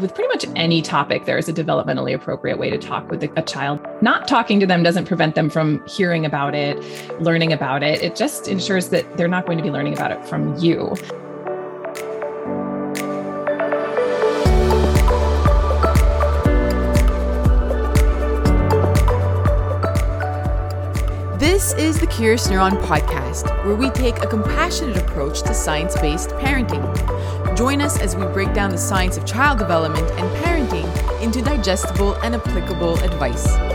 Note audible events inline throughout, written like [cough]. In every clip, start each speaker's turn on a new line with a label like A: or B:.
A: with pretty much any topic, there is a developmentally appropriate way to talk with a child. Not talking to them doesn't prevent them from hearing about it, learning about it. It just ensures that they're not going to be learning about it from you.
B: This is the Curious Neuron podcast, where we take a compassionate approach to science based parenting. Join us as we break down the science of child development and parenting into digestible and applicable advice.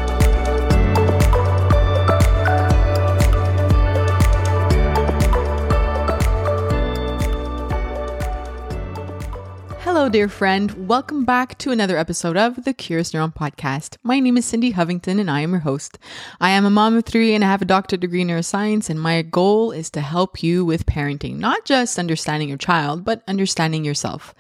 B: Hello, dear friend. Welcome back to another episode of the Curious Neuron podcast. My name is Cindy Hovington and I am your host. I am a mom of three and I have a doctorate degree in neuroscience, and my goal is to help you with parenting, not just understanding your child, but understanding yourself.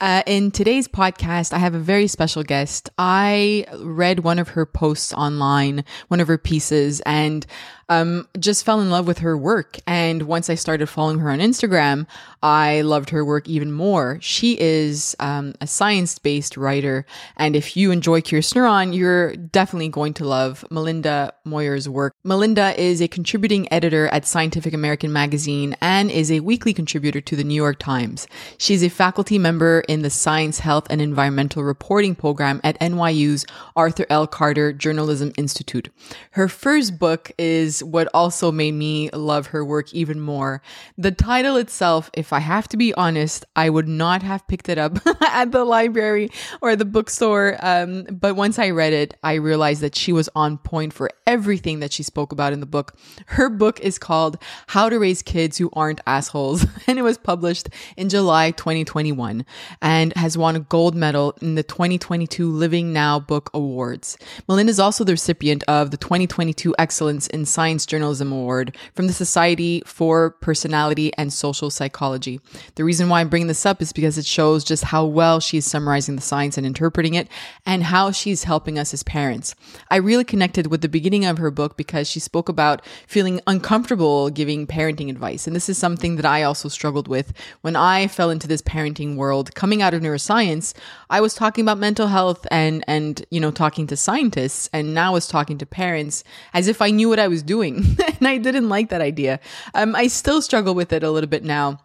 B: Uh, in today's podcast, I have a very special guest. I read one of her posts online, one of her pieces, and um, just fell in love with her work. And once I started following her on Instagram, I loved her work even more. She is um, a science based writer. And if you enjoy Curious Neuron, you're definitely going to love Melinda Moyer's work. Melinda is a contributing editor at Scientific American magazine and is a weekly contributor to the New York Times. She's a faculty member in the Science, Health, and Environmental Reporting program at NYU's Arthur L. Carter Journalism Institute. Her first book is is what also made me love her work even more. The title itself, if I have to be honest, I would not have picked it up [laughs] at the library or the bookstore. Um, but once I read it, I realized that she was on point for everything that she spoke about in the book. Her book is called How to Raise Kids Who Aren't Assholes, [laughs] and it was published in July 2021 and has won a gold medal in the 2022 Living Now Book Awards. Melinda is also the recipient of the 2022 Excellence in Science Science Journalism Award from the Society for Personality and Social Psychology. The reason why I'm bringing this up is because it shows just how well she's summarizing the science and interpreting it and how she's helping us as parents. I really connected with the beginning of her book because she spoke about feeling uncomfortable giving parenting advice. And this is something that I also struggled with when I fell into this parenting world coming out of neuroscience. I was talking about mental health and, and, you know, talking to scientists and now I was talking to parents as if I knew what I was doing doing. [laughs] and I didn't like that idea. Um, I still struggle with it a little bit now,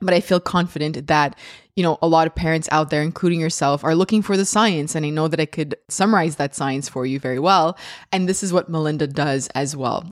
B: but I feel confident that you know, a lot of parents out there, including yourself, are looking for the science. And I know that I could summarize that science for you very well. And this is what Melinda does as well.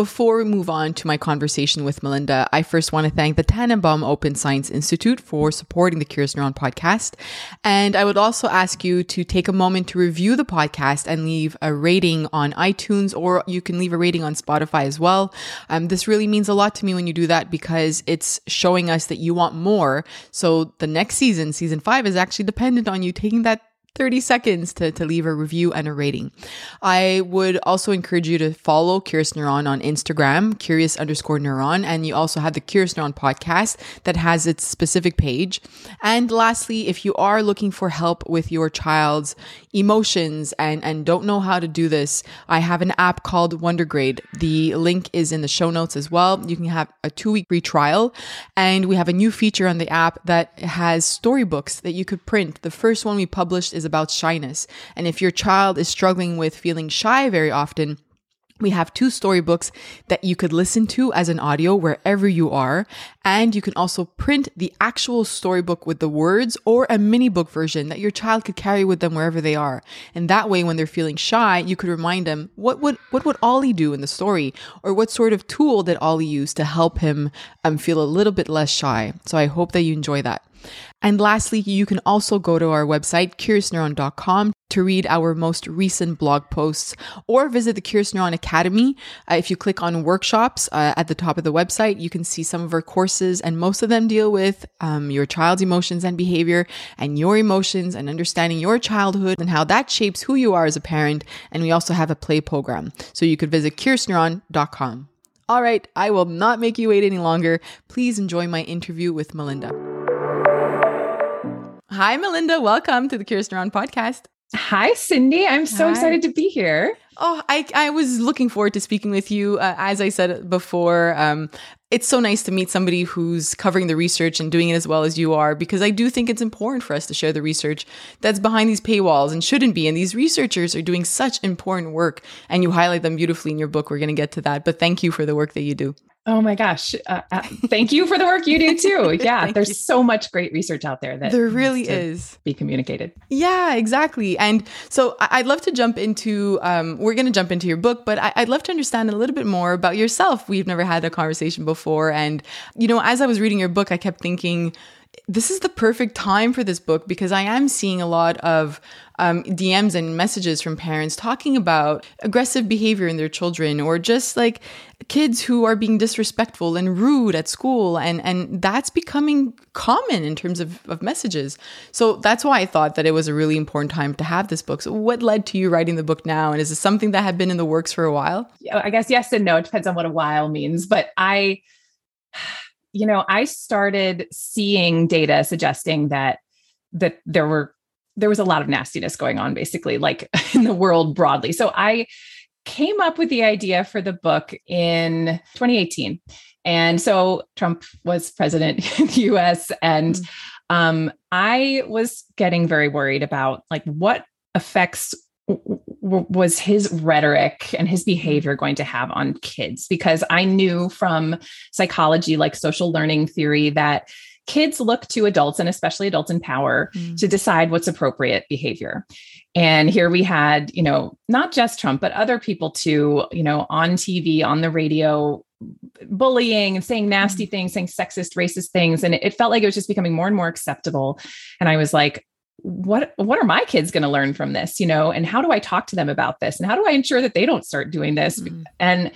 B: Before we move on to my conversation with Melinda, I first want to thank the Tanenbaum Open Science Institute for supporting the Curious Neuron podcast. And I would also ask you to take a moment to review the podcast and leave a rating on iTunes, or you can leave a rating on Spotify as well. Um, this really means a lot to me when you do that because it's showing us that you want more. So the next season, season five, is actually dependent on you taking that 30 seconds to, to leave a review and a rating. I would also encourage you to follow Curious Neuron on Instagram, curious underscore neuron. And you also have the Curious Neuron podcast that has its specific page. And lastly, if you are looking for help with your child's emotions and, and don't know how to do this, I have an app called Wondergrade. The link is in the show notes as well. You can have a two week free trial. And we have a new feature on the app that has storybooks that you could print. The first one we published is about shyness. And if your child is struggling with feeling shy very often, we have two storybooks that you could listen to as an audio wherever you are. And you can also print the actual storybook with the words or a mini book version that your child could carry with them wherever they are. And that way, when they're feeling shy, you could remind them, what would, what would Ollie do in the story? Or what sort of tool did Ollie use to help him um, feel a little bit less shy? So I hope that you enjoy that. And lastly, you can also go to our website, curiousneuron.com, to read our most recent blog posts or visit the Curious Neuron Academy. Uh, if you click on workshops uh, at the top of the website, you can see some of our courses, and most of them deal with um, your child's emotions and behavior and your emotions and understanding your childhood and how that shapes who you are as a parent. And we also have a play program. So you could visit curiousneuron.com. All right, I will not make you wait any longer. Please enjoy my interview with Melinda. Hi, Melinda. Welcome to the Curious Neuron podcast.
A: Hi, Cindy. I'm so Hi. excited to be here.
B: Oh, I, I was looking forward to speaking with you. Uh, as I said before, um, it's so nice to meet somebody who's covering the research and doing it as well as you are because I do think it's important for us to share the research that's behind these paywalls and shouldn't be. And these researchers are doing such important work and you highlight them beautifully in your book. We're going to get to that, but thank you for the work that you do.
A: Oh my gosh. Uh, uh, thank you for the work you do too. [laughs] Yeah, there's
B: you.
A: so much great research out there that
B: there really is
A: be communicated.
B: Yeah, exactly. And so I'd love to jump into, um, we're going to jump into your book, but I- I'd love to understand a little bit more about yourself. We've never had a conversation before. And, you know, as I was reading your book, I kept thinking, this is the perfect time for this book because I am seeing a lot of um, DMs and messages from parents talking about aggressive behavior in their children or just like kids who are being disrespectful and rude at school. And, and that's becoming common in terms of, of messages. So that's why I thought that it was a really important time to have this book. So, what led to you writing the book now? And is this something that had been in the works for a while?
A: I guess yes and no. It depends on what a while means. But I, you know, I started seeing data suggesting that that there were there was a lot of nastiness going on basically like [laughs] in the world broadly. So I came up with the idea for the book in 2018. And so Trump was president [laughs] in the US and mm-hmm. um, I was getting very worried about like what was his rhetoric and his behavior going to have on kids? Because i knew from psychology like social learning theory that kids look to adults and especially adults in power mm. to decide what's appropriate behavior. And here we had you know not just trump but other people too you know on tv on the radio bullying and saying nasty mm. things saying sexist racist things. And it felt like it was just becoming more and more acceptable. And i was like what what are my kids going to learn from this you know? And how do i talk to them about this? And how do i ensure that they don't start doing this? Mm-hmm. and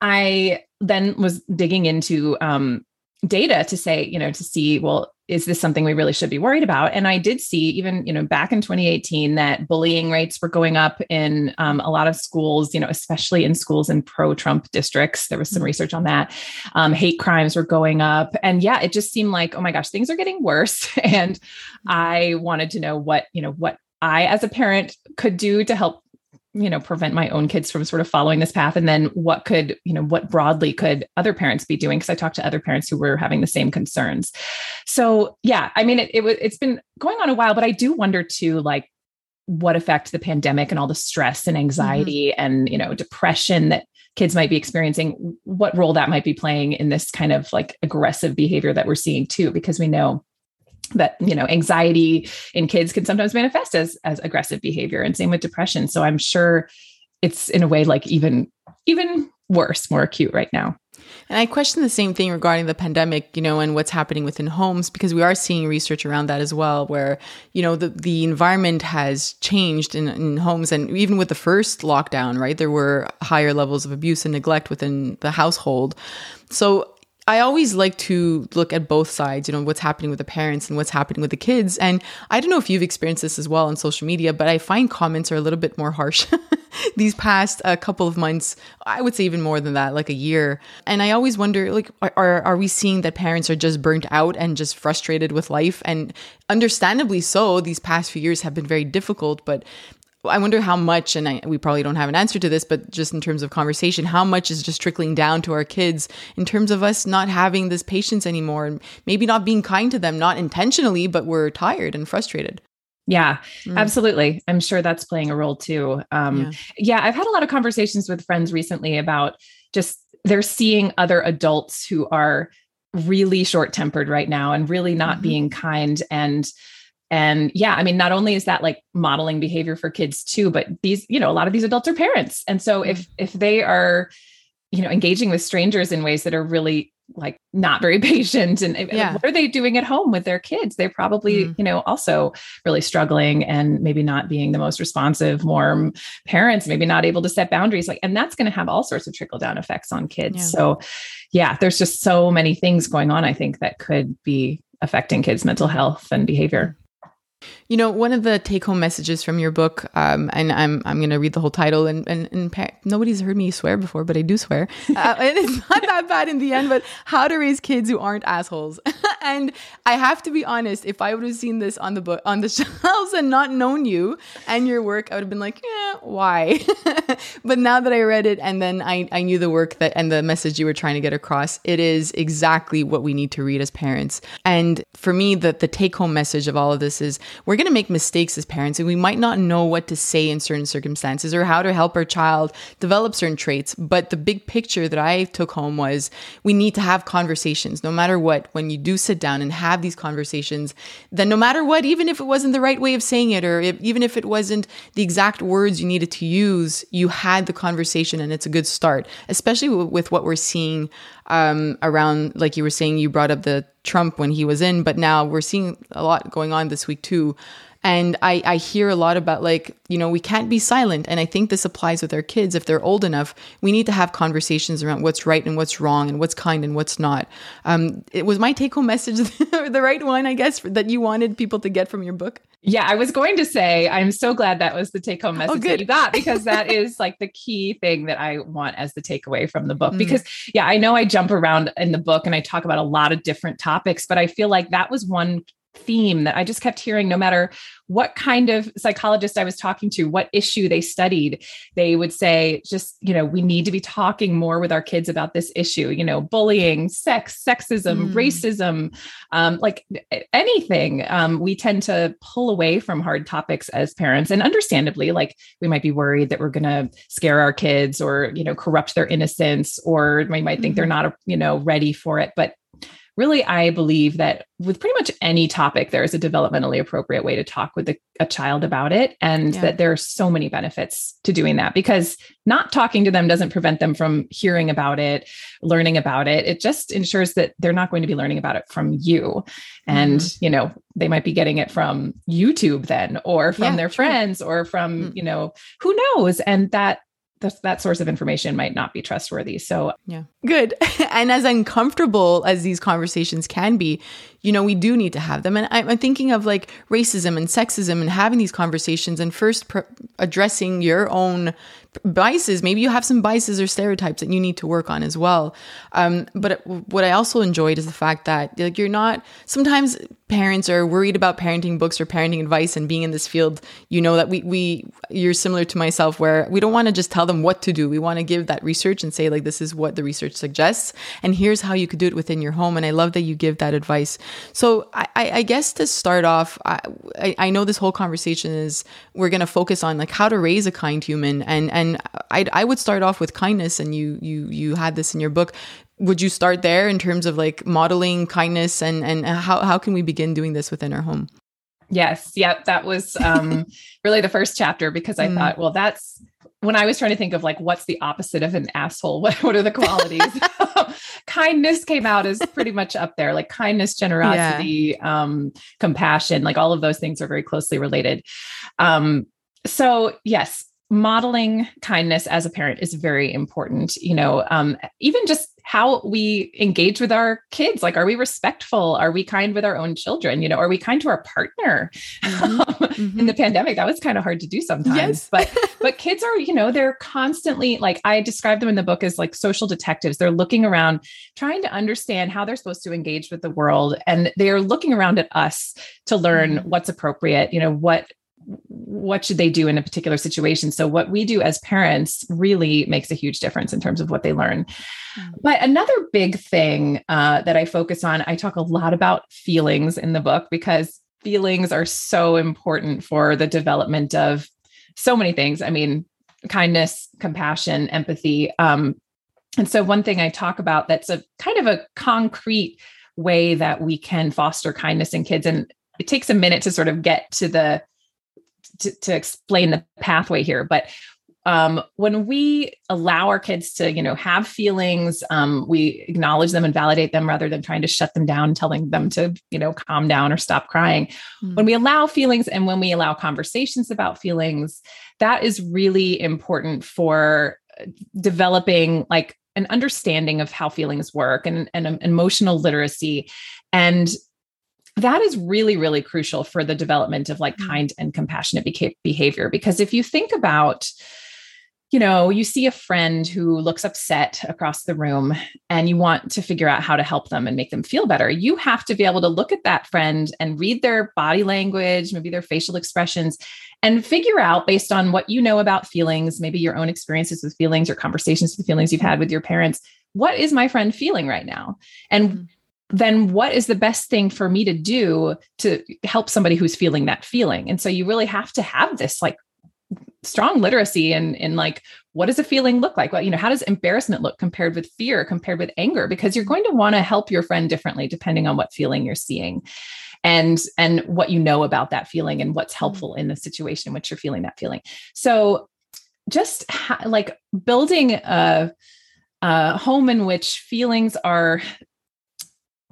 A: i then was digging into um, data to say you know to see well is this something we really should be worried about? And I did see even, you know, back in 2018 that bullying rates were going up in um, a lot of schools, you know, especially in schools in pro-Trump districts. There was some mm-hmm. research on that. Um, hate crimes were going up. And yeah, it just seemed like, oh my gosh, things are getting worse. [laughs] and mm-hmm. I wanted to know what, you know, what I as a parent could do to help you know prevent my own kids from sort of following this path? And then what could you know what broadly could other parents be doing? Because i talked to other parents who were having the same concerns. So yeah i mean it, it it's been going on a while but i do wonder too like what effect the pandemic and all the stress and anxiety mm-hmm. and you know depression that kids might be experiencing what role that might be playing in this kind of like aggressive behavior that we're seeing too? Because we know that you know anxiety in kids can sometimes manifest as as aggressive behavior and same with depression so i'm sure it's in a way like even even worse more acute right now
B: and I question the same thing regarding the pandemic, you know, and what's happening within homes, because we are seeing research around that as well, where, you know, the, the environment has changed in, in homes. And even with the first lockdown, right, there were higher levels of abuse and neglect within the household. So I always like to look at both sides, you know, what's happening with the parents and what's happening with the kids. And I don't know if you've experienced this as well on social media, but I find comments are a little bit more harsh [laughs] these past uh, couple of months. I would say even more than that, like a year. And I always wonder, like, are are we seeing that parents are just burnt out and just frustrated with life? And understandably so, these past few years have been very difficult, but I wonder how much, and I, we probably don't have an answer to this, but just in terms of conversation, how much is just trickling down to our kids in terms of us not having this patience anymore and maybe not being kind to them, not intentionally, but we're tired and frustrated.
A: Yeah, mm. absolutely. I'm sure that's playing a role too. Um, yeah. yeah, I've had a lot of conversations with friends recently about just they're seeing other adults who are really short tempered right now and really not mm-hmm. being kind and and yeah i mean not only is that like modeling behavior for kids too but these you know a lot of these adults are parents and so if mm. if they are you know engaging with strangers in ways that are really like not very [laughs] patient and yeah. what are they doing at home with their kids they're probably mm. you know also really struggling and maybe not being the most responsive warm parents maybe not able to set boundaries like and that's going to have all sorts of trickle down effects on kids yeah. so yeah there's just so many things going on i think that could be affecting kids mental health and behavior
B: You know, one of the take-home messages from your book, um, and I'm I'm going to read the whole title, and and, and pa- nobody's heard me swear before, but I do swear, [laughs] uh, and it's not that bad in the end. But how to raise kids who aren't assholes, [laughs] and I have to be honest. If I would have seen this on the book on the [laughs] shelves and not known you and your work, I would have been like, yeah, why? but now that I read it and then I I knew the work that and the message you were trying to get across, it is exactly what we need to read as parents. And for me, the the take-home message of all of this is we're going to make mistakes as parents and we might not know what to say in certain circumstances or how to help our child develop certain traits. But the big picture that I took home was we need to have conversations no matter what. When you do sit down and have these conversations, then no matter what, even if it wasn't the right way of saying it, or if, even if it wasn't the exact words you needed to use, you had the conversation and it's a good start, especially with what we're seeing um, around, like you were saying, you brought up the Trump when he was in, but now we're seeing a lot going on this week too. And I, I hear a lot about like, you know, we can't be silent. And I think this applies with our kids. If they're old enough, we need to have conversations around what's right and what's wrong and what's kind and what's not. Um, it was my take home message [laughs] the right one, I guess, that you wanted people to get from your book?
A: Yeah, I was going to say, I'm so glad that was the take home oh, message oh, that you got because that [laughs] is like the key thing that I want as the takeaway from the book. Mm. Because, yeah, I know I jump around in the book and I talk about a lot of different topics, but I feel like that was one theme that I just kept hearing no matter what kind of psychologist I was talking to, what issue they studied, they would say, just, you know, we need to be talking more with our kids about this issue, you know, bullying, sex, sexism, mm. racism, um, like anything. Um, we tend to pull away from hard topics as parents. And understandably, like we might be worried that we're going to scare our kids or, you know, corrupt their innocence, or we might think mm-hmm. they're not, you know, ready for it. But really, I believe that with pretty much any topic, there is a developmentally appropriate way to talk with a, a child about it. And yeah. that there are so many benefits to doing that because not talking to them doesn't prevent them from hearing about it, learning about it. It just ensures that they're not going to be learning about it from you. And, mm-hmm. you know, they might be getting it from YouTube then, or from yeah, their true. friends, or from, mm-hmm. you know, who knows? And that that, that source of information might not be trustworthy. So,
B: yeah, good. [laughs] and as uncomfortable as these conversations can be, you know, we do need to have them. And I'm thinking of like racism and sexism and having these conversations and first pr- addressing your own biases. Maybe you have some biases or stereotypes that you need to work on as well. Um, but what I also enjoyed is the fact that like you're not. Sometimes parents are worried about parenting books or parenting advice, and being in this field, you know that we we you're similar to myself where we don't want to just tell them what to do. We want to give that research and say like this is what the research suggests, and here's how you could do it within your home. And I love that you give that advice. So I, I guess to start off, I, I know this whole conversation is we're going to focus on like how to raise a kind human. And and I I would start off with kindness and you you you had this in your book. Would you start there in terms of like modeling kindness and and how how can we begin doing this within our home?
A: Yes. Yep. That was um [laughs] really the first chapter because i mm. thought well that's when i was trying to think of like what's the opposite of an asshole? [laughs] What, what are the qualities? [laughs] [laughs] Kindness came out as pretty much up there like kindness generosity yeah. um compassion like all of those things are very closely related. Um so yes modeling kindness as a parent is very important you know um, even just how we engage with our kids like are we respectful are we kind with our own children you know are we kind to our partner mm-hmm. mm-hmm. [laughs] in the pandemic that was kind of hard to do sometimes yes. but [laughs] but kids are you know they're constantly like i describe them in the book as like social detectives they're looking around trying to understand how they're supposed to engage with the world and they're looking around at us to learn mm-hmm. what's appropriate you know what what should they do in a particular situation? So what we do as parents really makes a huge difference in terms of what they learn. Mm-hmm. but another big thing uh, that i focus on i talk a lot about feelings in the book because feelings are so important for the development of so many things. I mean kindness compassion empathy um, and so one thing i talk about that's a kind of a concrete way that we can foster kindness in kids and it takes a minute to sort of get to the to, to explain the pathway here, but um, when we allow our kids to, you know, have feelings, um, we acknowledge them and validate them rather than trying to shut them down, telling them to, you know, calm down or stop crying. Mm-hmm. When we allow feelings and when we allow conversations about feelings, that is really important for developing like an understanding of how feelings work and, and emotional literacy and that is really really crucial for the development of like mm. kind and compassionate beca- behavior because if you think about you know, you see a friend who looks upset across the room and you want to figure out how to help them and make them feel better. You have to be able to look at that friend and read their body language, maybe their facial expressions, and figure out based on what you know about feelings, maybe your own experiences with feelings or conversations with feelings you've had with your parents. What is my friend feeling right now? And mm-hmm then what is the best thing for me to do to help somebody who's feeling that feeling? And so you really have to have this like strong literacy in in like what does a feeling look like? Well you know how does embarrassment look compared with fear compared with anger? Because you're going to want to help your friend differently depending on what feeling you're seeing and and what you know about that feeling and what's mm. helpful in the situation in which you're feeling that feeling. So just ha- like building a, a home in which feelings are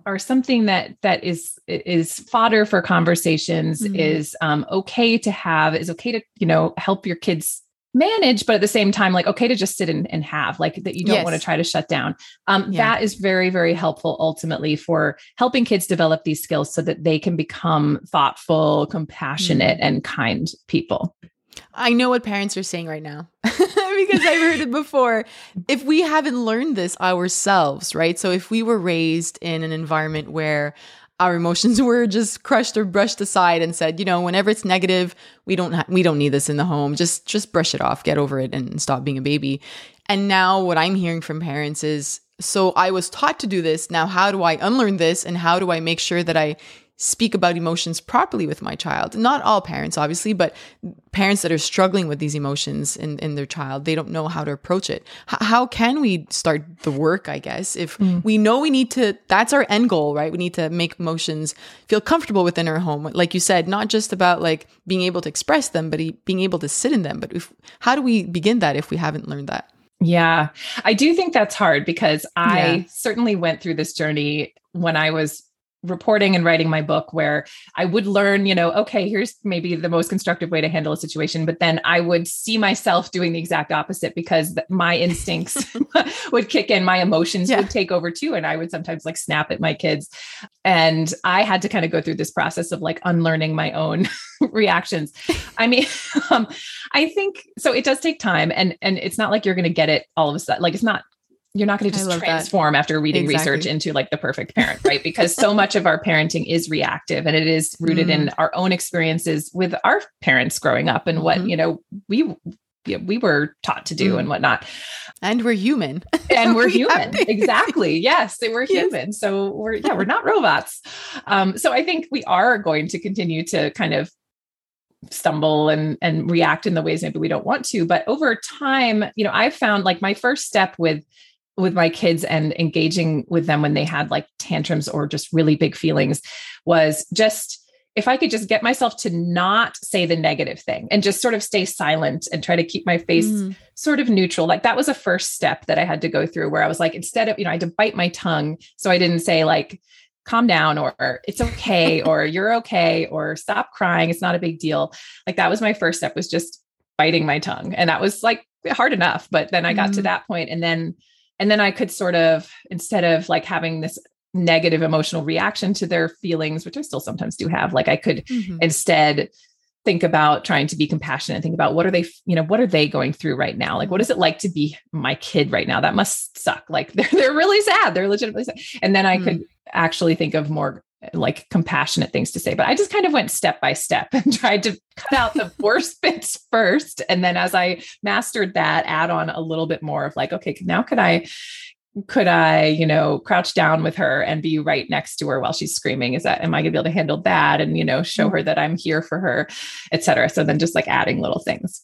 A: are something that that is is fodder for conversations mm-hmm. is um, okay to have is okay to you know help your kids manage but at the same time like okay to just sit and, and have like that you don't yes. want to try to shut down um, yeah. that is very very helpful ultimately for helping kids develop these skills so that they can become thoughtful compassionate mm-hmm. and kind people
B: I know what parents are saying right now [laughs] because I've heard it before. If we haven't learned this ourselves, right? So if we were raised in an environment where our emotions [laughs] were just crushed or brushed aside and said, you know, whenever it's negative, we don't ha- we don't need this in the home. Just just brush it off, get over it and stop being a baby. And now what I'm hearing from parents is so I was taught to do this. Now how do I unlearn this and how do I make sure that I speak about emotions properly with my child. Not all parents, obviously, but parents that are struggling with these emotions in, in their child, they don't know how to approach it. H- how can we start the work, I guess, if mm. we know we need to, that's our end goal, right? We need to make emotions feel comfortable within our home. Like you said, not just about like being able to express them, but being able to sit in them. But if, how do we begin that if we haven't learned that?
A: Yeah, I do think that's hard because I yeah. certainly went through this journey when I was reporting and writing my book where I would learn, you know, okay, here's maybe the most constructive way to handle a situation, but then I would see myself doing the exact opposite because my [laughs] instincts [laughs] would kick in, my emotions yeah. would take over too. And I would sometimes like snap at my kids. And I had to kind of go through this process of like unlearning my own [laughs] reactions. I mean, um, I think so it does take time and and it's not like you're going to get it all of a sudden. Like it's not you're not going to just transform that. after reading exactly. research into like the perfect parent, right? Because so much of our parenting is reactive and it is rooted mm. in our own experiences with our parents growing up and mm-hmm. what, you know, we we were taught to do mm. and whatnot.
B: And we're human. [laughs]
A: And we're human. exactly. Yes, we're yes. human. So we're yeah, we're not robots. Um, so I think we are going to continue to kind of stumble and and react in the ways maybe we don't want to. But over time, you know, I've found like my first step with with my kids and engaging with them when they had like tantrums or just really big feelings was just if I could just get myself to not say the negative thing and just sort of stay silent and try to keep my face mm. sort of neutral, like that was a first step that I had to go through where I was like, instead of, you know, I had to bite my tongue. So I didn't say like, calm down or it's okay [laughs] or you're okay or stop crying. It's not a big deal. Like that was my first step was just biting my tongue. And that was like hard enough. But then I got mm. to that point and then and then i could sort of instead of like having this negative emotional reaction to their feelings which i still sometimes do have like i could mm-hmm. instead think about trying to be compassionate think about what are they you know what are they going through right now? Like what is it like to be my kid right now? That must suck. Like [laughs] they're, they're really sad. They're legitimately sad. And then i mm-hmm. could actually think of more like compassionate things to say but i just kind of went step by step [laughs] and tried to cut out the [laughs] worst bits first and then as i mastered that add on a little bit more of like okay now could i could i you know crouch down with her and be right next to her while she's screaming is that am i going to be able to handle that and you know show her mm-hmm. that i'm here for her etc so then just like adding little things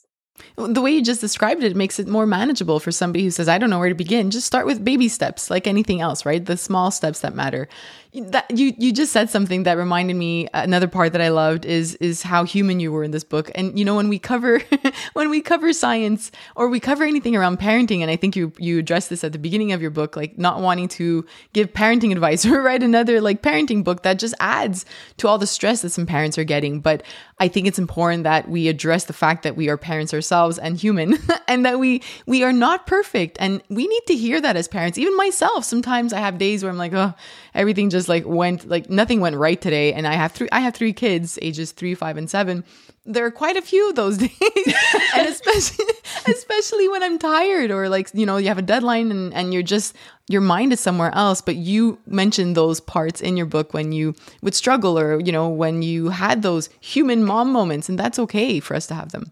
B: the way you just described it makes it more manageable for somebody who says, I don't know where to begin. Just start with baby steps, like anything else, right? The small steps that matter that you you just said something that reminded me another part that I loved is is how human you were in this book. And you know when we cover [laughs] when we cover science or we cover anything around parenting and I think you you addressed this at the beginning of your book like not wanting to give parenting [laughs] advice or write another like parenting book that just adds to all the stress that some parents are getting. But I think it's important that we address the fact that we are parents ourselves and human [laughs] and that we we are not perfect. And we need to hear that as parents. Even myself sometimes I have days where I'm like oh everything just just like went like nothing went right today and i have three i have three kids ages three five and seven. There are quite a few of those [laughs] days. [laughs] And especially especially when i'm tired or like you know you have a deadline and, and you're just your mind is somewhere else but you mentioned those parts in your book when you would struggle or you know when you had those human mom moments and that's okay for us to have them.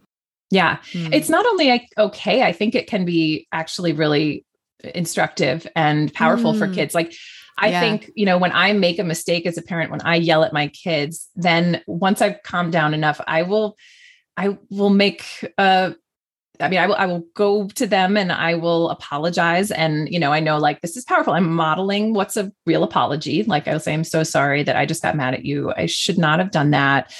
A: Yeah. Mm. it's not only okay i think it can be actually really instructive and powerful mm. for kids. Like I yeah. think, you know, when I make a mistake as a parent, when I yell at my kids, then once I've calmed down enough, I will, I will make a, I mean, I will, I will go to them and I will apologize. And, you know, I know like this is powerful. I'm modeling what's a real apology. Like I'll say, I'm so sorry that I just got mad at you. I should not have done that.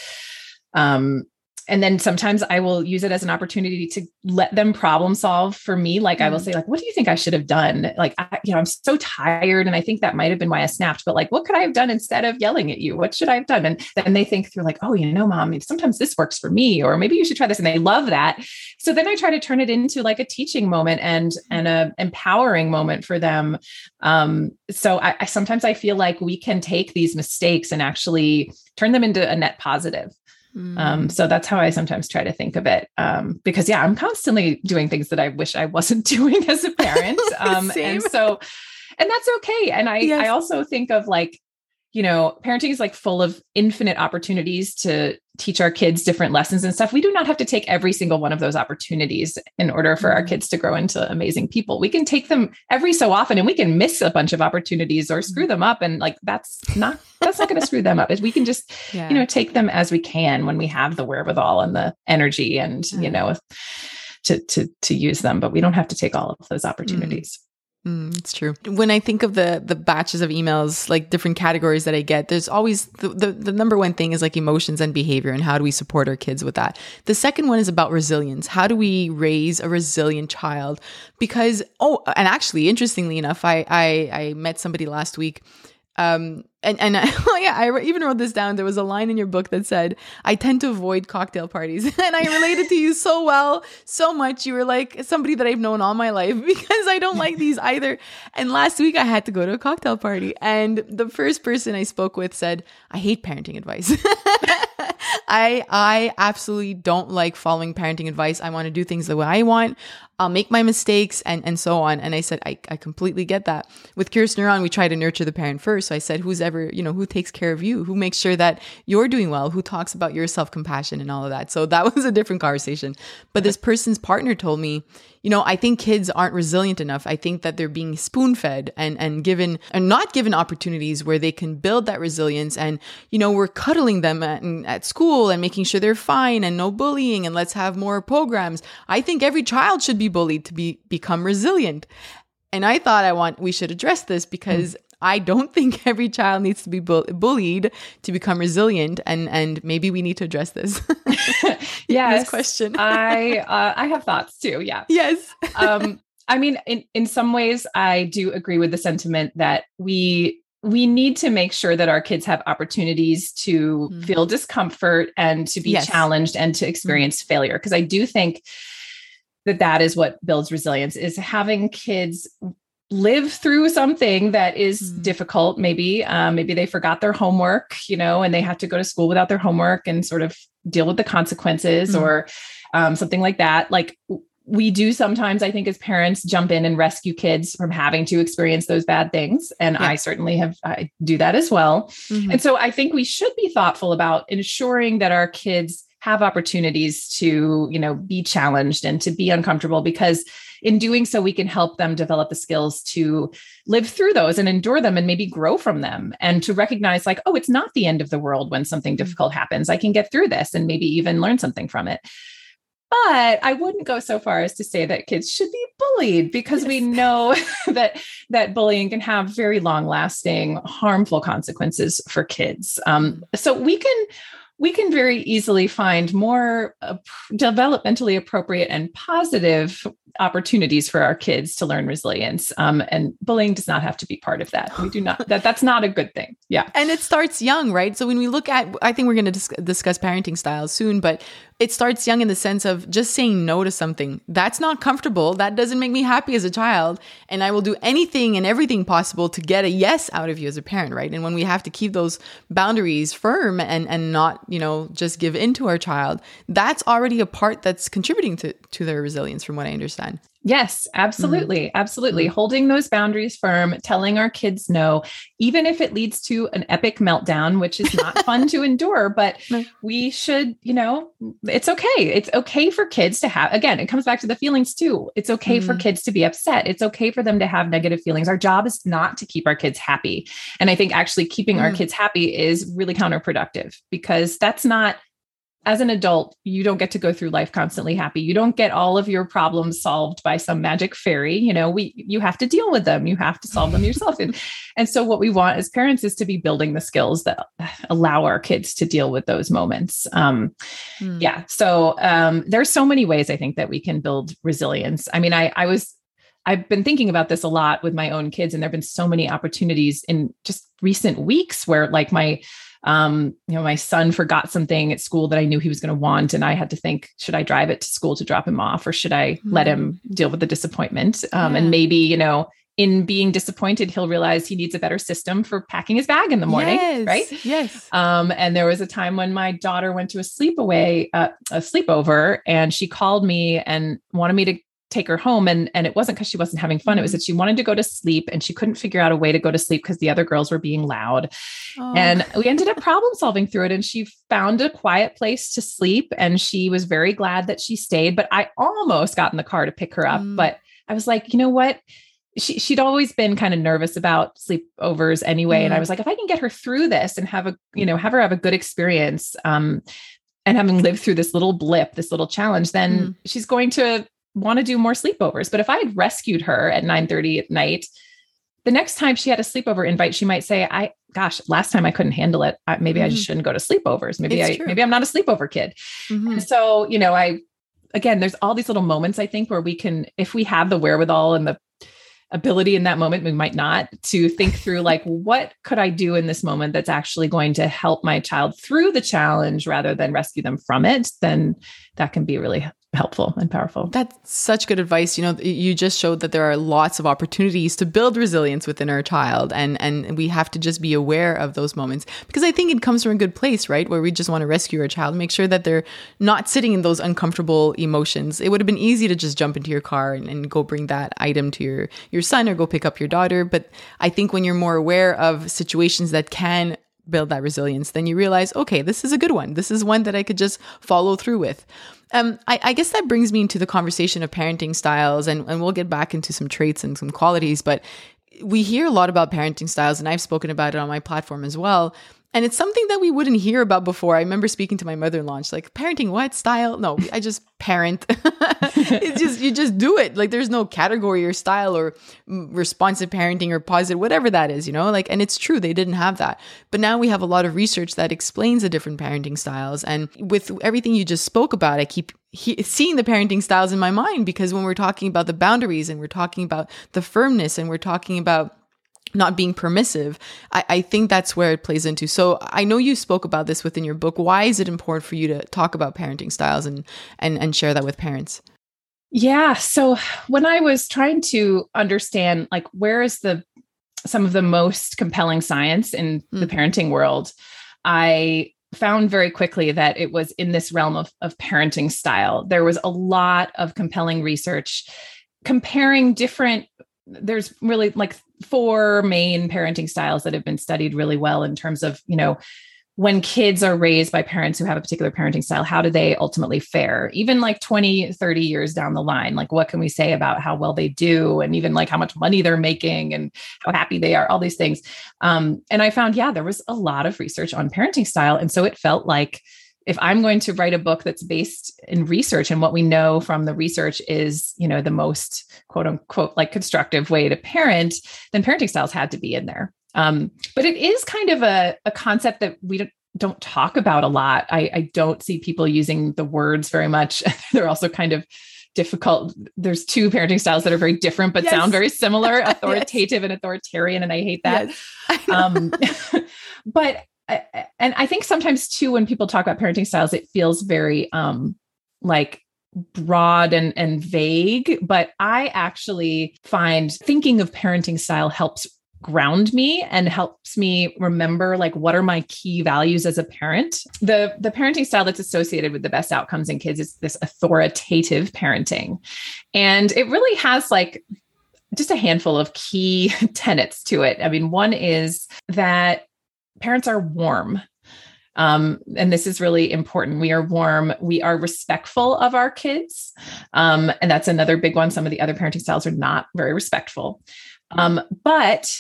A: Um, and then sometimes i will use it as an opportunity to let them problem solve for me. Like mm. i will mm. say like what do you think i should have done? Like I, you know i'm so tired and i think that might have been why i snapped but like what could i have done instead of yelling at you? What should i have done? And then they think through like oh you know mom sometimes this works for me or maybe you should try this and they love that. So then i try to turn it into like a teaching moment and and a empowering moment for them. Um so I, I sometimes i feel like we can take these mistakes and actually turn them into a net positive um, mm. so that's how I sometimes try to think of it. Um, because yeah, I'm constantly doing things that I wish I wasn't [laughs] doing as a parent. [laughs] Um, and so, and that's okay. And I, yes. I also think of like, you know, parenting is like full of infinite opportunities to teach our kids different lessons and stuff. We do not have to take every single one of those opportunities in order for our mm-hmm. kids to grow into amazing people. We can take them every so often and we can miss a bunch of opportunities or screw mm-hmm. them up. And like, that's not, that's not going to screw them up we can just, yeah. you know, take them as we can when we have the wherewithal and the energy and, mm. you know, to, to, to use them, but we don't have to take all of those mm. opportunities.
B: Mm. It's true. When I think of the the batches of emails, like different categories that I get, there's always the, the, the number one thing is like emotions and behavior, and how do we support our kids with that. The second one is about resilience. How do we raise a resilient child? Because oh, and actually, interestingly enough, I I, I met somebody last week um, and and I, [laughs] oh yeah, I even wrote this down. There was a line in your book that said, "I tend to avoid cocktail parties," [laughs] and I related to you so well, so much. You were like somebody that I've known all my life [laughs] because I don't like these either. And last week I had to go to a cocktail party, and the first person I spoke with said, "I hate parenting advice." I I absolutely don't like following parenting advice. I want to do things the way I want. I'll make my mistakes and and so on. And I said, I, I completely get that. With Curious Neuron, we try to nurture the parent first. So I said, who's ever, you know, who takes care of you? Who makes sure that you're doing well? Who talks about your self-compassion and all of that? So that [laughs] was a different conversation. But this person's partner told me, you know, I think kids aren't resilient enough. I think that they're being spoon fed and, and given and not given opportunities where they can build that resilience. And, you know, we're cuddling them at, at school and making sure they're fine and no bullying and let's have more programs. I think every child should be bullied to be become resilient. And I thought I want we should address this because mm. I don't [laughs] think every child needs to be bu- bullied to become resilient, and and maybe we need to address this. [laughs]
A: yes,
B: this question.
A: I [laughs] uh, I have thoughts too. Yeah.
B: Yes.
A: um, I mean, in in some ways, I do agree with the sentiment that we we need to make sure that our kids have opportunities to mm. feel discomfort and to be yes. challenged and to mm. experience mm. failure because i do think that that is what builds resilience is having kids live through something that is mm. difficult maybe um, maybe they forgot their homework you know and they have to go to school without their homework and sort of deal with the consequences mm. or um, something like that like we do sometimes i think as parents jump in and rescue kids from having to experience those bad things and yeah. i certainly have i do that as well mm-hmm. and so i think we should be thoughtful about ensuring that our kids have opportunities to you know be challenged and to be uncomfortable because in doing so, we can help them develop the skills to live through those and endure them and maybe grow from them and to recognize, like, oh, it's not the end of the world when something mm-hmm. difficult happens. I can get through this and maybe even learn something from it. But I wouldn't go so far as to say that kids should be bullied because yes. we know [laughs] that that bullying can have very long lasting harmful consequences for kids. Um, so we can we can very easily find more uh, developmentally appropriate and positive opportunities for our kids to learn resilience um, and bullying does not have to be part of that. We do not that that's not a good thing. Yeah.
B: And it starts young right? So when we look at i think we're going to dis- discuss parenting styles soon but it starts young in the sense of just saying no to something. That's not comfortable. That doesn't make me happy as a child. And i will do anything and everything possible to get a yes out of you as a parent right? And when we have to keep those boundaries firm and and not you know just give in to our child that's already a part that's contributing to to their resilience from what i understand
A: Yes, absolutely. Mm-hmm. Absolutely. Mm-hmm. Holding those boundaries firm, telling our kids no, even if it leads to an epic meltdown, which is not [laughs] fun to endure, but no. we should, you know, it's okay. It's okay for kids to have, again, it comes back to the feelings too. It's okay mm-hmm. for kids to be upset. It's okay for them to have negative feelings. Our job is not to keep our kids happy. And I think actually keeping our mm. kids happy is really counterproductive because that's not as an adult, you don't get to go through life constantly happy. You don't get all of your problems solved by some magic fairy. You know, we you have to deal with them. You have to solve them yourself. and, [laughs] and so what we want as parents is to be building the skills that allow our kids to deal with those moments. Um, mm. Yeah. So um, there's so many ways I think that we can build resilience. I mean, I I was I've been thinking about this a lot with my own kids, and there have been so many opportunities in just recent weeks where like my um, you know, my son forgot something at school that I knew he was going to want. And I had to think, should I drive it to school to drop him off or should I mm-hmm. let him hmm. deal with the disappointment? Um, yeah. And maybe, you know, in being disappointed, he'll realize he needs a better system for packing his bag in the morning,
B: yes,
A: right?
B: Yes.
A: Um, and there was a time when my daughter went to a sleepaway, uh, a sleepover, and she called me and wanted me to take her home and and it wasn't because she wasn't having fun it was mm-hmm. that she wanted to go to sleep and she couldn't figure out a way to go to sleep because the other girls were being loud oh. and [laughs] we ended up problem solving through it and she found a quiet place to sleep and she was very glad that she stayed but i almost got in the car to pick her up mm. but i was like you know what she, she'd always been kind of nervous about sleepovers anyway mm. and i mm. was like if i can get her through this and have a you know have her have a good experience um and having lived through this little blip this little challenge then mm. she's going to want to do more sleepovers. But if I had rescued her at 9 30 at night, the next time she had a sleepover invite, she might say, I, gosh, last time I couldn't handle it. I, maybe mm-hmm. I just mm-hmm. shouldn't go to sleepovers. Maybe it's I, true. maybe I'm not a sleepover kid. Mm-hmm. so, you know, I, again, there's all these little moments I think where we can, if we have the wherewithal and the ability in that moment, we might not to think through like, what could I do in this moment that's actually going to help my child through the challenge rather than rescue them from it, then that can be really helpful and powerful.
B: That's such good advice. You know, you just showed that there are lots of opportunities to build resilience within our child and and we have to just be aware of those moments because I think it comes from a good place, right? Where we just want to rescue our child, make sure that they're not sitting in those uncomfortable emotions. It would have been easy to just jump into your car and, and go bring that item to your your son or go pick up your daughter, but I think when you're more aware of situations that can build that resilience, then you realize, okay, this is a good one. This is one that I could just follow through with. Um, I, I, guess that brings me into the conversation of parenting styles, and, and we'll get back into some traits and some qualities. But we hear a lot about parenting styles, and I've spoken about it on my platform as well. And it's something that we wouldn't hear about before. I remember speaking to my mother-in-law. And She's like, "Parenting what style? No, I just parent. [laughs] it's just you just do it. Like there's no category or style or mm, responsive parenting or positive, whatever that is. You know, like and it's true they didn't have that. But now we have a lot of research that explains the different parenting styles. And with everything you just spoke about, I keep he, seeing the parenting styles in my mind because when we're talking about the boundaries and we're talking about the firmness and we're talking about not being permissive I, I, think that's where it plays into. So i know you spoke about this within your book. Why is it important for you to talk about parenting styles and and and share that with parents?
A: Yeah. So when i was trying to understand like where is the some of the most compelling science in mm. the parenting world i found very quickly that it was in this realm of, of parenting style. There was a lot of compelling research comparing different there's really like four main parenting styles that have been studied really well in terms of, you know, when kids are raised by parents who have a particular parenting style, how do they ultimately fare? Even like 20, 30 years down the line, like what can we say about how well they do and even like how much money they're making and how happy they are, all these things. Um, and I found, yeah, there was a lot of research on parenting style. And so it felt like if i'm going to write a book that's based in research and what we know from the research is you know the most quote unquote like constructive way to parent then parenting styles had to be in there um, but it is kind of a, a concept that we don't don't talk about a lot. I, I don't see people using the words very much. [laughs] They're also kind of difficult. There's two parenting styles that are very different but yes. sound very similar, [laughs] authoritative yes. and authoritarian, and I hate that. Yes. [laughs] um, but and I think sometimes too when people talk about parenting styles, it feels very um, like broad and and vague. But I actually find thinking of parenting style helps ground me and helps me remember like what are my key values as a parent the the parenting style that's associated with the best outcomes in kids is this authoritative parenting and it really has like just a handful of key [laughs] tenets to it i mean one is that parents are warm um, and this is really important. We are warm. We are respectful of our kids. Um, and that's another big one. Some of the other parenting styles are not very respectful. Um, but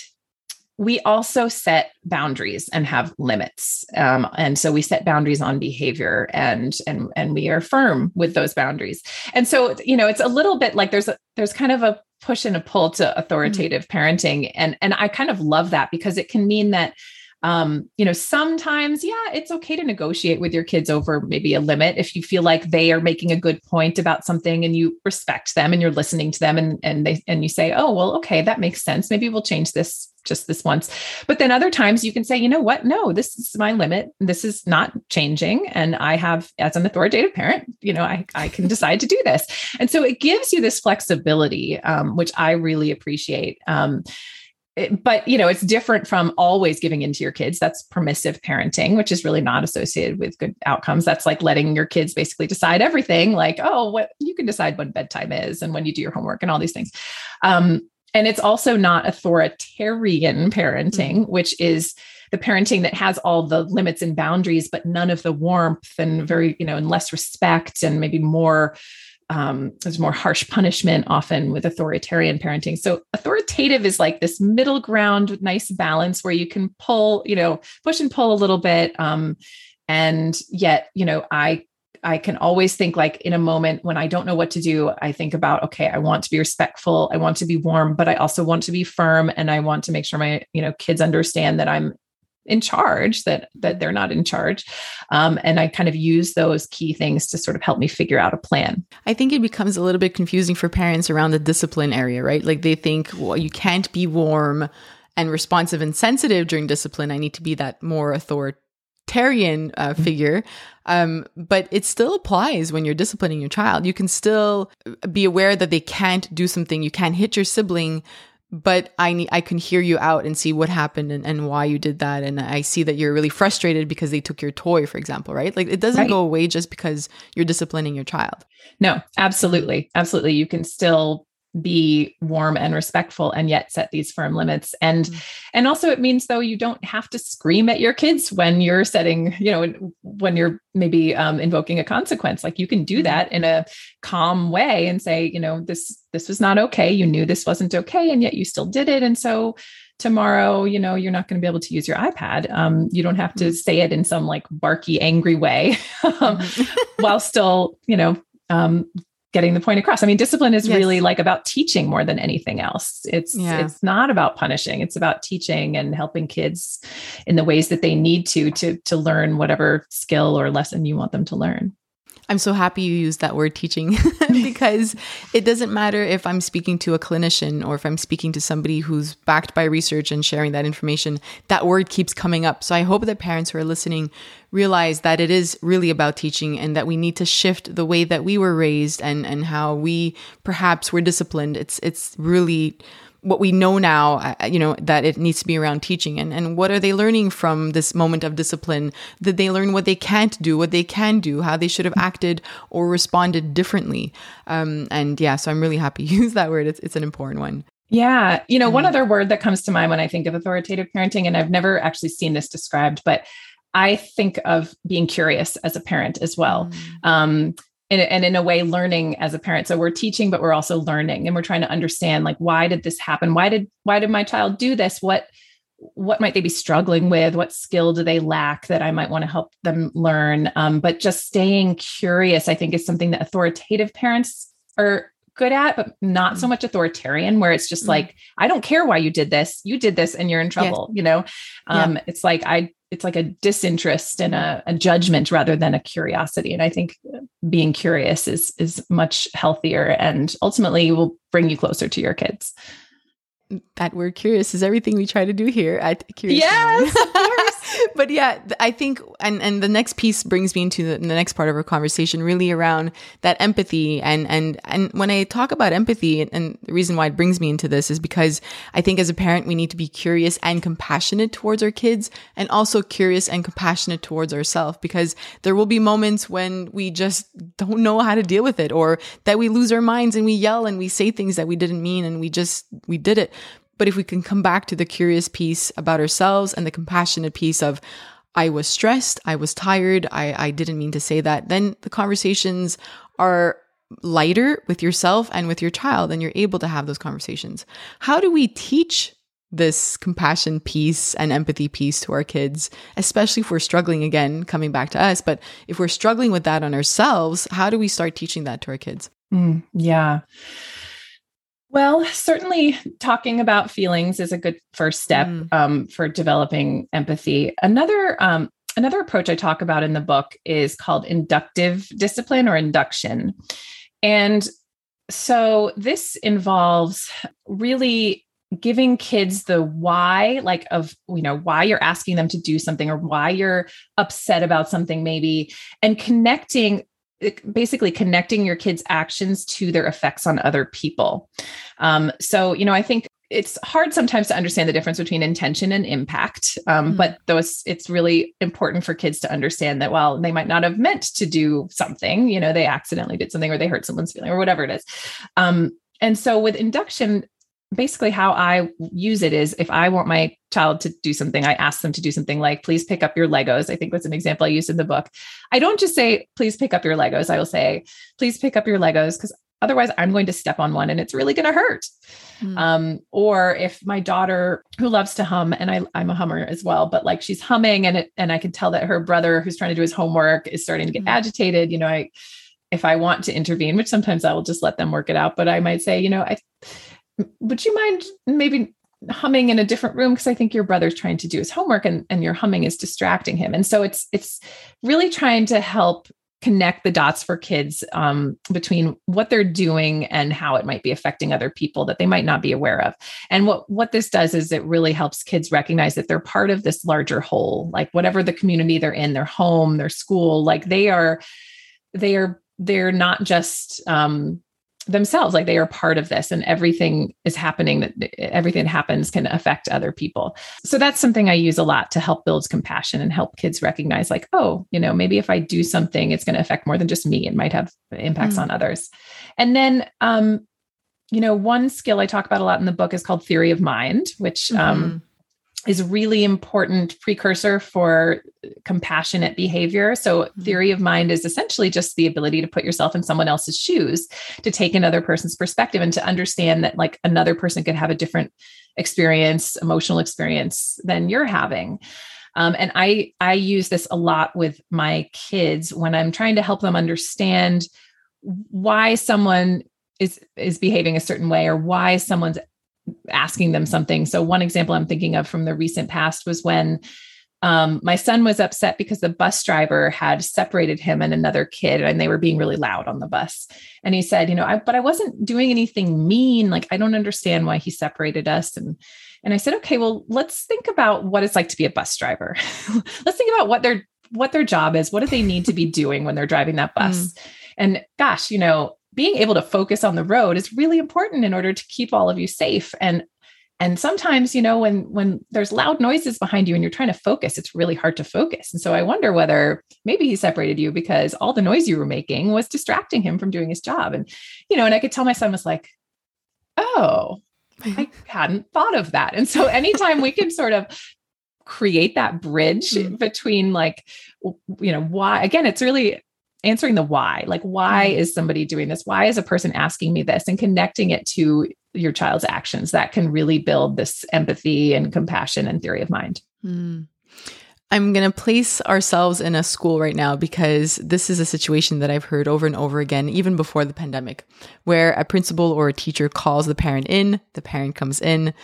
A: we also set boundaries and have limits um, and so we set boundaries on behavior and and and we are firm with those boundaries and so you know it's a little bit like there's a there's kind of a push and a pull to authoritative mm-hmm. parenting and and i kind of love that because it can mean that um, you know, sometimes, yeah, it's okay to negotiate with your kids over maybe a limit if you feel like they are making a good point about something and you respect them and you're listening to them and and they and you say, oh, well, okay, that makes sense. Maybe we'll change this just this once. But then other times you can say, you know what? No, this is my limit. This is not changing. And I have, as an authoritative parent, you know, I, I can decide to do this. And so it gives you this flexibility, um, which I really appreciate. Um, but you know it's different from always giving into your kids. That's permissive parenting which is really not associated with good outcomes. That's like letting your kids basically decide everything like oh what you can decide when bedtime is and when you do your homework and all these things. Um, and it's also not authoritarian parenting mm-hmm. which is the parenting that has all the limits and boundaries but none of the warmth and very you know and less respect and maybe more um, there's more harsh punishment often with authoritarian parenting. So authoritative is like this middle ground, nice balance where you can pull, you know, push and pull a little bit. Um, and yet, you know, I I can always think like in a moment when I don't know what to do, I think about, okay, I want to be respectful, I want to be warm, but I also want to be firm and I want to make sure my, you know, kids understand that I'm in charge that that they're not in charge. Um, and i kind of use those key things to sort of help me figure out a plan.
B: I think it becomes a little bit confusing for parents around the discipline area right? Like they think well you can't be warm and responsive and sensitive during discipline. I need to be that more authoritarian uh, mm-hmm. figure. Um, but it still applies when you're disciplining your child. You can still be aware that they can't do something. You can't hit your sibling but I need I can hear you out and see what happened and, and why you did that. And I see that you're really frustrated because they took your toy, for example, right? Like it doesn't right. go away just because you're disciplining your child.
A: No, absolutely. Absolutely. You can still be warm and respectful and yet set these firm limits and mm-hmm. and also it means though you don't have to scream at your kids when you're setting you know when you're maybe um, invoking a consequence like you can do mm-hmm. that in a calm way and say you know this this was not okay you knew this wasn't okay and yet you still did it and so tomorrow you know you're not going to be able to use your ipad um, you don't have to mm-hmm. say it in some like barky angry way [laughs] um, mm-hmm. while still you know um, getting the point across. I mean, discipline is yes. really like about teaching more than anything else. It's yeah. it's not about punishing. It's about teaching and helping kids in the ways that they need to to to learn whatever skill or lesson you want them to learn.
B: I'm so happy you used that word teaching [laughs] because it doesn't matter if I'm speaking to a clinician or if I'm speaking to somebody who's backed by research and sharing that information, that word keeps coming up. So I hope that parents who are listening realize that it is really about teaching and that we need to shift the way that we were raised and and how we perhaps were disciplined. It's it's really what we know now, uh, you know, that it needs to be around teaching and, and what are they learning from this moment of discipline? Did they learn what they can't do, what they can do, how they should have acted or responded differently? Um, and yeah, so I'm really happy [laughs] you use that word. It's, it's an important one.
A: Yeah. You know, one other word that comes to mind when I think of authoritative parenting, and I've never actually seen this described, but I think of being curious as a parent as well. Mm. Um, and, and in a way learning as a parent so we're teaching but we're also learning and we're trying to understand like why did this happen why did why did my child do this what what might they be struggling with what skill do they lack that i might want to help them learn um, but just staying curious i think is something that authoritative parents are good at but not so mm. much authoritarian where it's just mm-hmm. like i don't care why you did this you did this and you're in trouble yes. you know um, yeah. it's like i it's like a disinterest and a, a, judgment rather than a curiosity. And i think being curious is is much healthier and ultimately will bring you closer to your kids.
B: That word curious is everything we try to do here at Curious.
A: Yes, [laughs] [laughs]
B: but yeah, I think, and and the next piece brings me into the, the, next part of our conversation, really around that empathy, and and and when I talk about empathy, and, and the reason why it brings me into this is because I think as a parent we need to be curious and compassionate towards our kids, and also curious and compassionate towards ourselves, because there will be moments when we just don't know how to deal with it, or that we lose our minds and we yell and we say things that we didn't mean, and we just we did it. But if we can come back to the curious piece about ourselves and the compassionate piece of, I was stressed, I was tired, I, I didn't mean to say that, then the conversations are lighter with yourself and with your child, and you're able to have those conversations. How do we teach this compassion piece and empathy piece to our kids, especially if we're struggling again, coming back to us. But if we're struggling with that on ourselves, how do we start teaching that to our kids?
A: Mm, yeah. Well, certainly talking about feelings is a good first step mm. um, for developing empathy. Another um, another approach I talk about in the book is called inductive discipline or induction. And so this involves really giving kids the why like of you know why you're asking them to do something or why you're upset about something maybe and connecting basically connecting your kids' actions to their effects on other people. Um, so, you know, I think it's hard sometimes to understand the difference between intention and impact. Um, mm-hmm. But those, it's really important for kids to understand that while they might not have meant to do something, you know, they accidentally did something or they hurt someone's feeling or whatever it is. Um, and so with induction, basically how I use it is if I want my child to do something, I ask them to do something like, please pick up your Legos. I think that's an example I used in the book. I don't just say, please pick up your Legos. I will say, please pick up your Legos because otherwise I'm going to step on one and it's really going to hurt. Mm. Um, or if my daughter who loves to hum, and I, I'm a hummer as well, but like she's humming and it, and I can tell that her brother who's trying to do his homework is starting to get mm. agitated, you know, I, if I want to intervene, which sometimes I will just let them work it out, but I might say, you know, I, would you mind maybe humming in a different room? Because i think your brother's trying to do his homework and, and your humming is distracting him. And so it's it's really trying to help connect the dots for kids um, between what they're doing and how it might be affecting other people that they might not be aware of. And what what this does is it really helps kids recognize that they're part of this larger whole like whatever the community they're in their home their school like they are they are they're not just um, themselves like they are part of this and everything is happening that everything that happens can affect other people so that's something i use a lot to help build compassion and help kids recognize like oh you know maybe if i do something it's going to affect more than just me it might have impacts mm. on others and then um you know one skill i talk about a lot in the book is called theory of mind which um, mm-hmm. um is really important precursor for compassionate behavior. So mm-hmm. theory of mind is essentially just the ability to put yourself in someone else's shoes, to take another person's perspective and to understand that like another person could have a different experience, emotional experience than you're having. Um, and I I use this a lot with my kids when I'm trying to help them understand why someone is is behaving a certain way or why someone's asking them something. So, one example I'm thinking of from the recent past was when um, my son was upset because the bus driver had separated him and another kid, and they were being really loud on the bus. And he said, "You know, I, but I wasn't doing anything mean. Like, I don't understand why he separated us." And and I said, "Okay, well, let's think about what it's like to be a bus driver. [laughs] let's think about what their what their job is. What do they need to be doing when they're driving that bus?" Mm. And gosh, you know, being able to focus on the road is really important in order to keep all of you safe. And and sometimes you know when when there's loud noises behind you and you're trying to focus it's really hard to focus. And so i wonder whether maybe he separated you because all the noise you were making was distracting him from doing his job. And you know and i could tell my son was like oh i hadn't thought of that. And so anytime we can sort of create that bridge mm. between like you know why again it's really answering the why like why mm-hmm. is somebody doing this why is a person asking me this and connecting it to your child's actions that can really build this empathy and compassion and theory of mind mm.
B: I'm going to place ourselves in a school right now because this is a situation that I've heard over and over again, even before the pandemic, where a principal or a teacher calls the parent in, the parent comes in,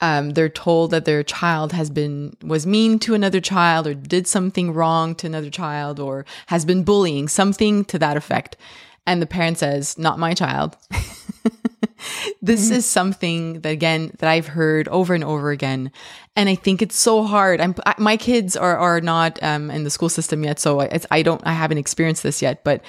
B: um, they're told that their child has been was mean to another child or did something wrong to another child or has been bullying something to that effect. And the parent says not my child. [laughs] This mm-hmm. is something that again that i've heard over and over again. And i think it's so hard. I'm I, my kids are are not um, in the school system yet so I, I don't i haven't experienced this yet but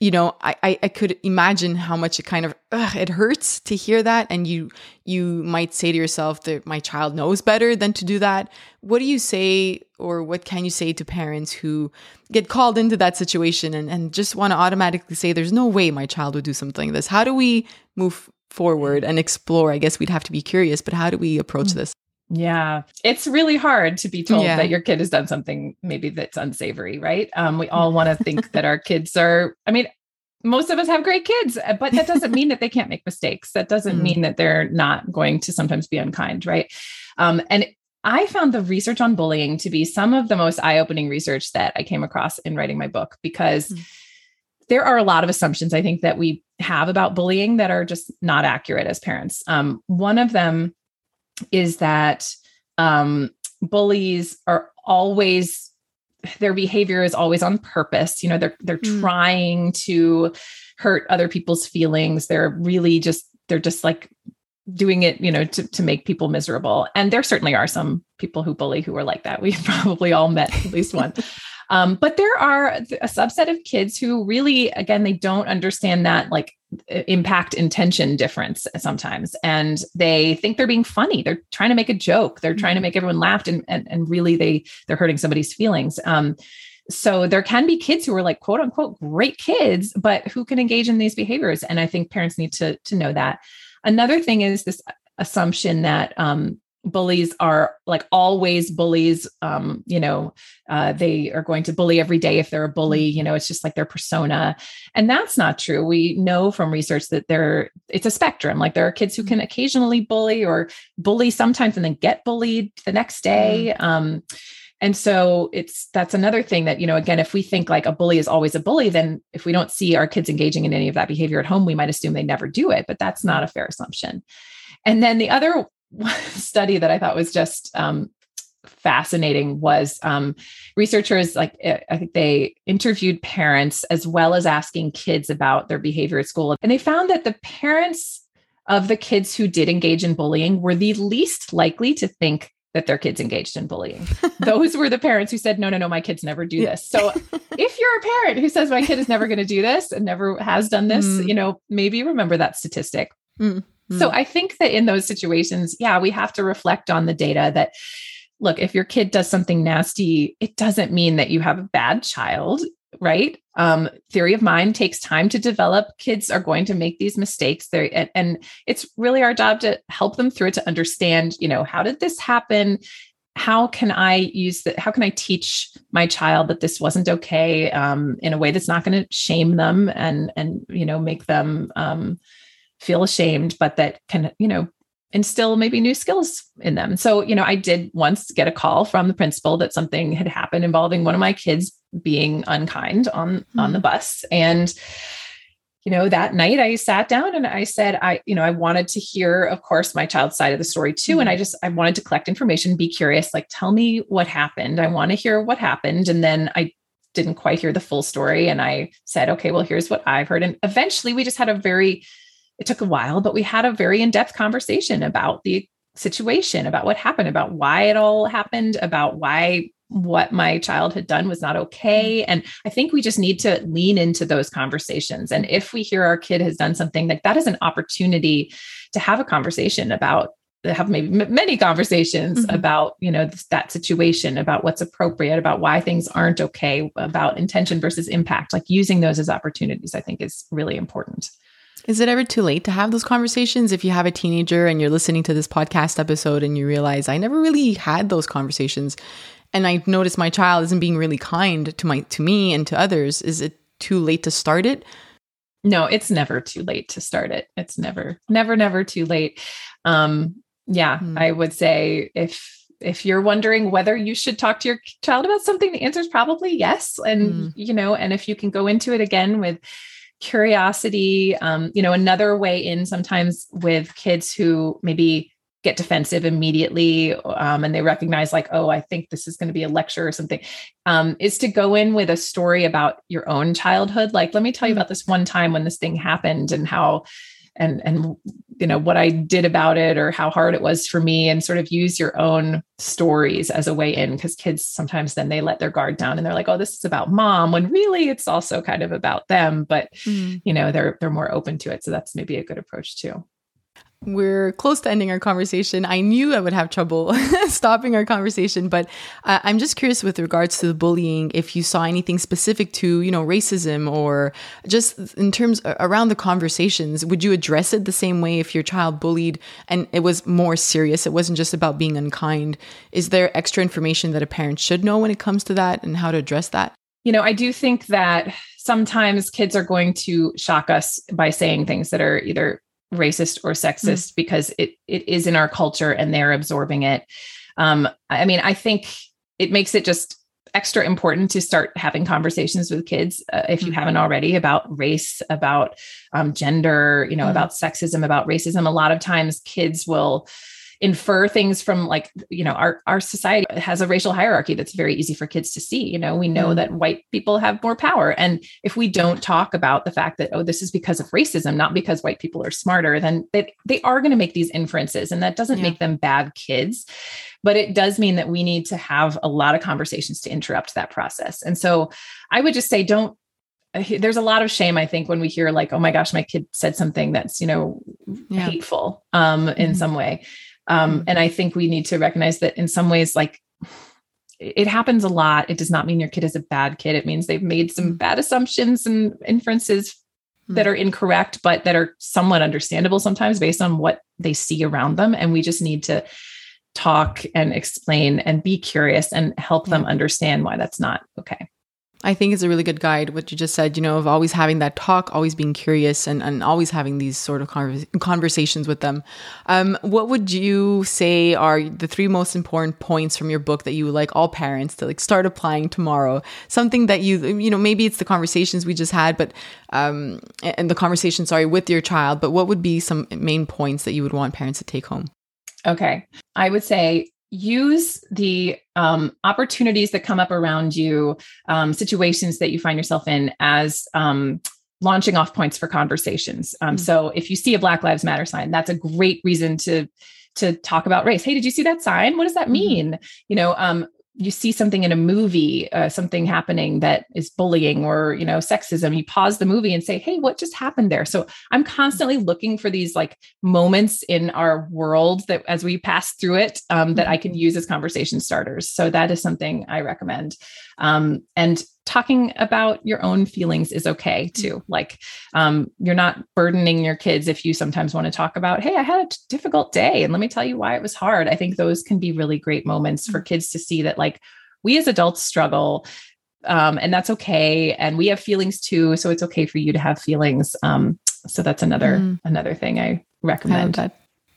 B: you know, I, I, I could imagine how much it kind of ugh, it hurts to hear that, and you you might say to yourself that my child knows better than to do that. What do you say, or what can you say to parents who get called into that situation and, and just want to automatically say, "There's no way my child would do something like this." How do we move forward and explore? I guess we'd have to be curious, but how do we approach mm. this?
A: Yeah, it's really hard to be told yeah. that your kid has done something maybe that's unsavory, right? Um, we all want to think that our kids are, I mean, most of us have great kids, uh, but that doesn't mean that they can't make mistakes. That doesn't mm mean that they're not going to sometimes be unkind, right? Um, and I found the research on bullying to be some of the most eye opening research that I came across in writing my book because. mm There are a lot of assumptions I think that we have about bullying that are just not accurate as parents. Um, one of them is that um, bullies are always their behavior is always on purpose. You know they're they're mm. trying to hurt other people's feelings. They're really just they're just like doing it you know to, to make people miserable. And there certainly are some people who bully who are like that. [laughs] We've probably all met at least one. [laughs] Um, but there are a subset of kids who really, again, they don't understand that like impact intention difference sometimes. And they think they're being funny. They're trying to make a joke. They're trying to mm-hmm. make everyone laugh and, and, and really they, they're hurting somebody's feelings. Um, so there can be kids who are like quote unquote great kids, but who can engage in these behaviors. And I think parents need to, to know that. Another thing is this assumption that um, bullies are like always bullies um you know uh, they are going to bully every day if they're a bully you know it's just like their persona. And that's not true. We know from research that there it's a spectrum. Like there are kids who can occasionally bully or bully sometimes and then get bullied the next day. Mm. um and so it's that's another thing that you know again if we think like a bully is always a bully then if we don't see our kids engaging in any of that behavior at home we might assume they never do it but that's not a fair assumption. And then the other [laughs] study that I thought was just um, fascinating was um, researchers like eh, I think they interviewed parents as well as asking kids about their behavior at school, and they found that the parents of the kids who did engage in bullying were the least likely to think that their kids engaged in bullying. [laughs] Those were the parents who said, no, no, no, my kids never do this. So [laughs] if you're a parent who says my kid is never going to do this and never has done this, mm. you know, maybe remember that statistic. Mm. So hmm. I think that in those situations, yeah, we have to reflect on the data that look, if your kid does something nasty, it doesn't mean that you have a bad child, right? Um, theory of mind takes time to develop. Kids are going to make these mistakes there, and, and it's really our job to help them through it to understand, you know, how did this happen? How can I use that? How can I teach my child that this wasn't okay um, in a way that's not going to shame them and and you know make them um, feel ashamed, but that can, you know, instill maybe new skills in them. So, you know, I did once get a call from the principal that something had happened involving one of my kids being unkind on mm-hmm. on the hmm. bus and you know that night i sat down and i said i you know i wanted to hear of course my child's side of the story too mm-hmm. and i just i wanted to collect information be curious like tell me what happened i want to hear what happened and then i didn't quite hear the full story and i said okay well here's what i've heard and eventually we just had a very it took a while, but we had a very in depth conversation about the situation, about what happened, about why it all happened, about why what my child had done was not okay. And I think we just need to lean into those conversations. And if we hear our kid has done something like that is an opportunity to have a conversation about have maybe many conversations mm-hmm. about you know that situation about what's appropriate about why things aren't okay about intention versus impact like using those as opportunities i think is really important
B: is it ever too late to have those conversations if you have a teenager and you're listening to this podcast episode and you realize I never really had those conversations and I notice my child isn't being really kind to my to me and to others is it too late to start it?
A: No, it's never too late to start it. It's never never never too late. Um yeah, mm. I would say if if you're wondering whether you should talk to your child about something the answer is probably yes and mm. you know and if you can go into it again with curiosity um, you know another way in sometimes with kids who maybe get defensive immediately um, and they recognize like oh i think this is going to be a lecture or something um, is to go in with a story about your own childhood like let me tell you mm. about this one time when this thing happened and how and and you know what i did about it or how hard it was for me and sort of use your own stories as a way in because kids sometimes then they let their guard down and they're like oh this is about mom when really it's also kind of about them but mm. you know they're they're more open to it so that's maybe a good approach too
B: we're close to ending our conversation. I knew I would have trouble [laughs] stopping our conversation, but uh, I'm just curious with regards to the bullying, if you saw anything specific to, you know, racism or just in terms around the conversations, would you address it the same way if your child bullied and it was more serious? It wasn't just about being unkind. Is there extra information that a parent should know when it comes to that and how to address that?
A: You know, I do think that sometimes kids are going to shock us by saying things that are either racist or sexist mm. because it it is in our culture and they're absorbing it. Um, I mean, I think it makes it just extra important to start having conversations with kids uh, if you mm. haven't already about race about um, gender you know mm. about sexism about racism a lot of times kids will infer things from like you know our our society has a racial hierarchy that's very easy for kids to see you know we know mm. that white people have more power and if we don't talk about the fact that oh this is because of racism not because white people are smarter then they, they are going to make these inferences and that doesn't yeah. make them bad kids but it does mean that we need to have a lot of conversations to interrupt that process and so i would just say don't there's a lot of shame i think when we hear like oh my gosh my kid said something that's you know yeah. hateful um in mm-hmm. some way um, mm-hmm. and I think we need to recognize that in some ways, like it happens a lot. It does not mean your kid is a bad kid. It means they've made some mm-hmm. bad assumptions and inferences that mm-hmm. are incorrect, but that are somewhat understandable sometimes based on what they see around them. And we just need to talk and explain and be curious and help them understand why that's not okay.
B: I think it's a really good guide, what you just said, you know, of always having that talk, always being curious, and, and always having these sort of conversations with them. Um, what would you say are the three most important points from your book that you would like all parents to like start applying tomorrow? Something that you, you know, maybe it's the conversations we just had, but, um, and the conversation, sorry, with your child, but what would be some main points that you would want parents to take home?
A: Okay. I would say use the um, opportunities that come up around you, um, situations that you find yourself in as um, launching off points for conversations. Um, mm-hmm. So if you see a Black Lives Matter sign, that's a great reason to to talk about race. Hey, did you see that sign? What does that mm-hmm. mean? Mm-hmm. You know, um, you see something in a movie uh, something happening that is bullying or you know sexism you pause the movie and say hey what just happened there? So i'm constantly looking for these like moments in our world that as we pass through it um, that i can use as conversation starters. So that is something i recommend. Um, and talking about your own feelings is okay mm. too. Like, um, you're not burdening your kids if you sometimes want to talk about, hey, I had a difficult day and let me tell you why it was hard. I think those can be really great moments for mm. kids to see that, like, we as adults struggle. Um, and that's okay. And we have feelings too. So it's okay for you to have feelings. Um, so that's another mm. another thing I recommend.
B: I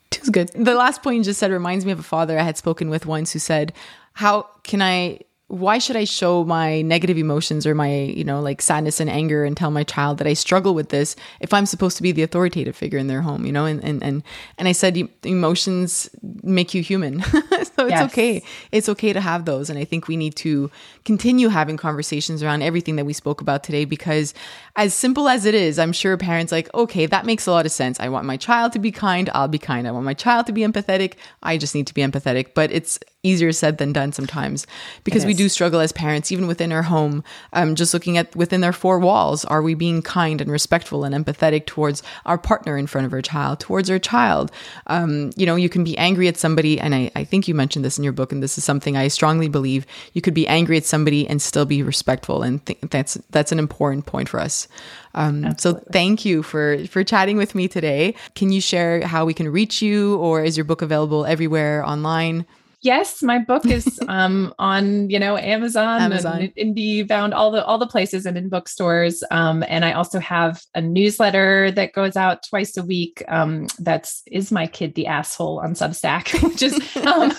B: Two's good. The last point you just said reminds me of a father I had spoken with once who said, How can I why should I show my negative emotions or my, you know, like sadness and anger and tell my child that I struggle with this if I'm supposed to be the authoritative figure in their home, you know? And and and, and I said emotions make you human. [laughs] so it's yes. okay. It's okay to have those. And I think we need to continue having conversations around everything that we spoke about today because as simple as it is, I'm sure parents like, okay, that makes a lot of sense. I want my child to be kind, I'll be kind. I want my child to be empathetic, I just need to be empathetic. But it's easier said than done sometimes because we do struggle as parents even within our home um, just looking at within their four walls are we being kind and respectful and empathetic towards our partner in front of our child towards our child? Um, you know you can be angry at somebody and I, I think you mentioned this in your book and this is something i strongly believe you could be angry at somebody and still be respectful and th- that's that's an important point for us. Um, so thank you for for chatting with me today. Can you share how we can reach you or is your book available everywhere online
A: yes, my book is [laughs] um, on you know Amazon, Amazon. and IndieBound, all the all the places and in bookstores. Um, and I also have a newsletter that goes out twice a week. Um, that's is my kid the asshole on Substack, [laughs] which is um, [laughs]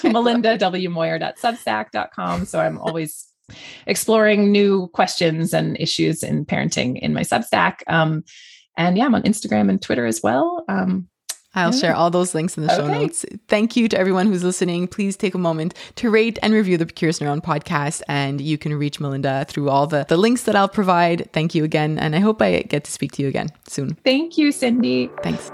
A: melindawmoyer.substack.com. So I'm always exploring new questions and issues in parenting in my Substack. Um, and yeah, I'm on Instagram and Twitter as well. Um,
B: I'll share all those links in the show okay. notes. Thank you to everyone who's listening. Please take a moment to rate and review the Curious Neuron podcast, and you can reach Melinda through all the, the links that I'll provide. Thank you again, and I hope I get to speak to you again soon.
A: Thank you, Cindy.
B: Thanks.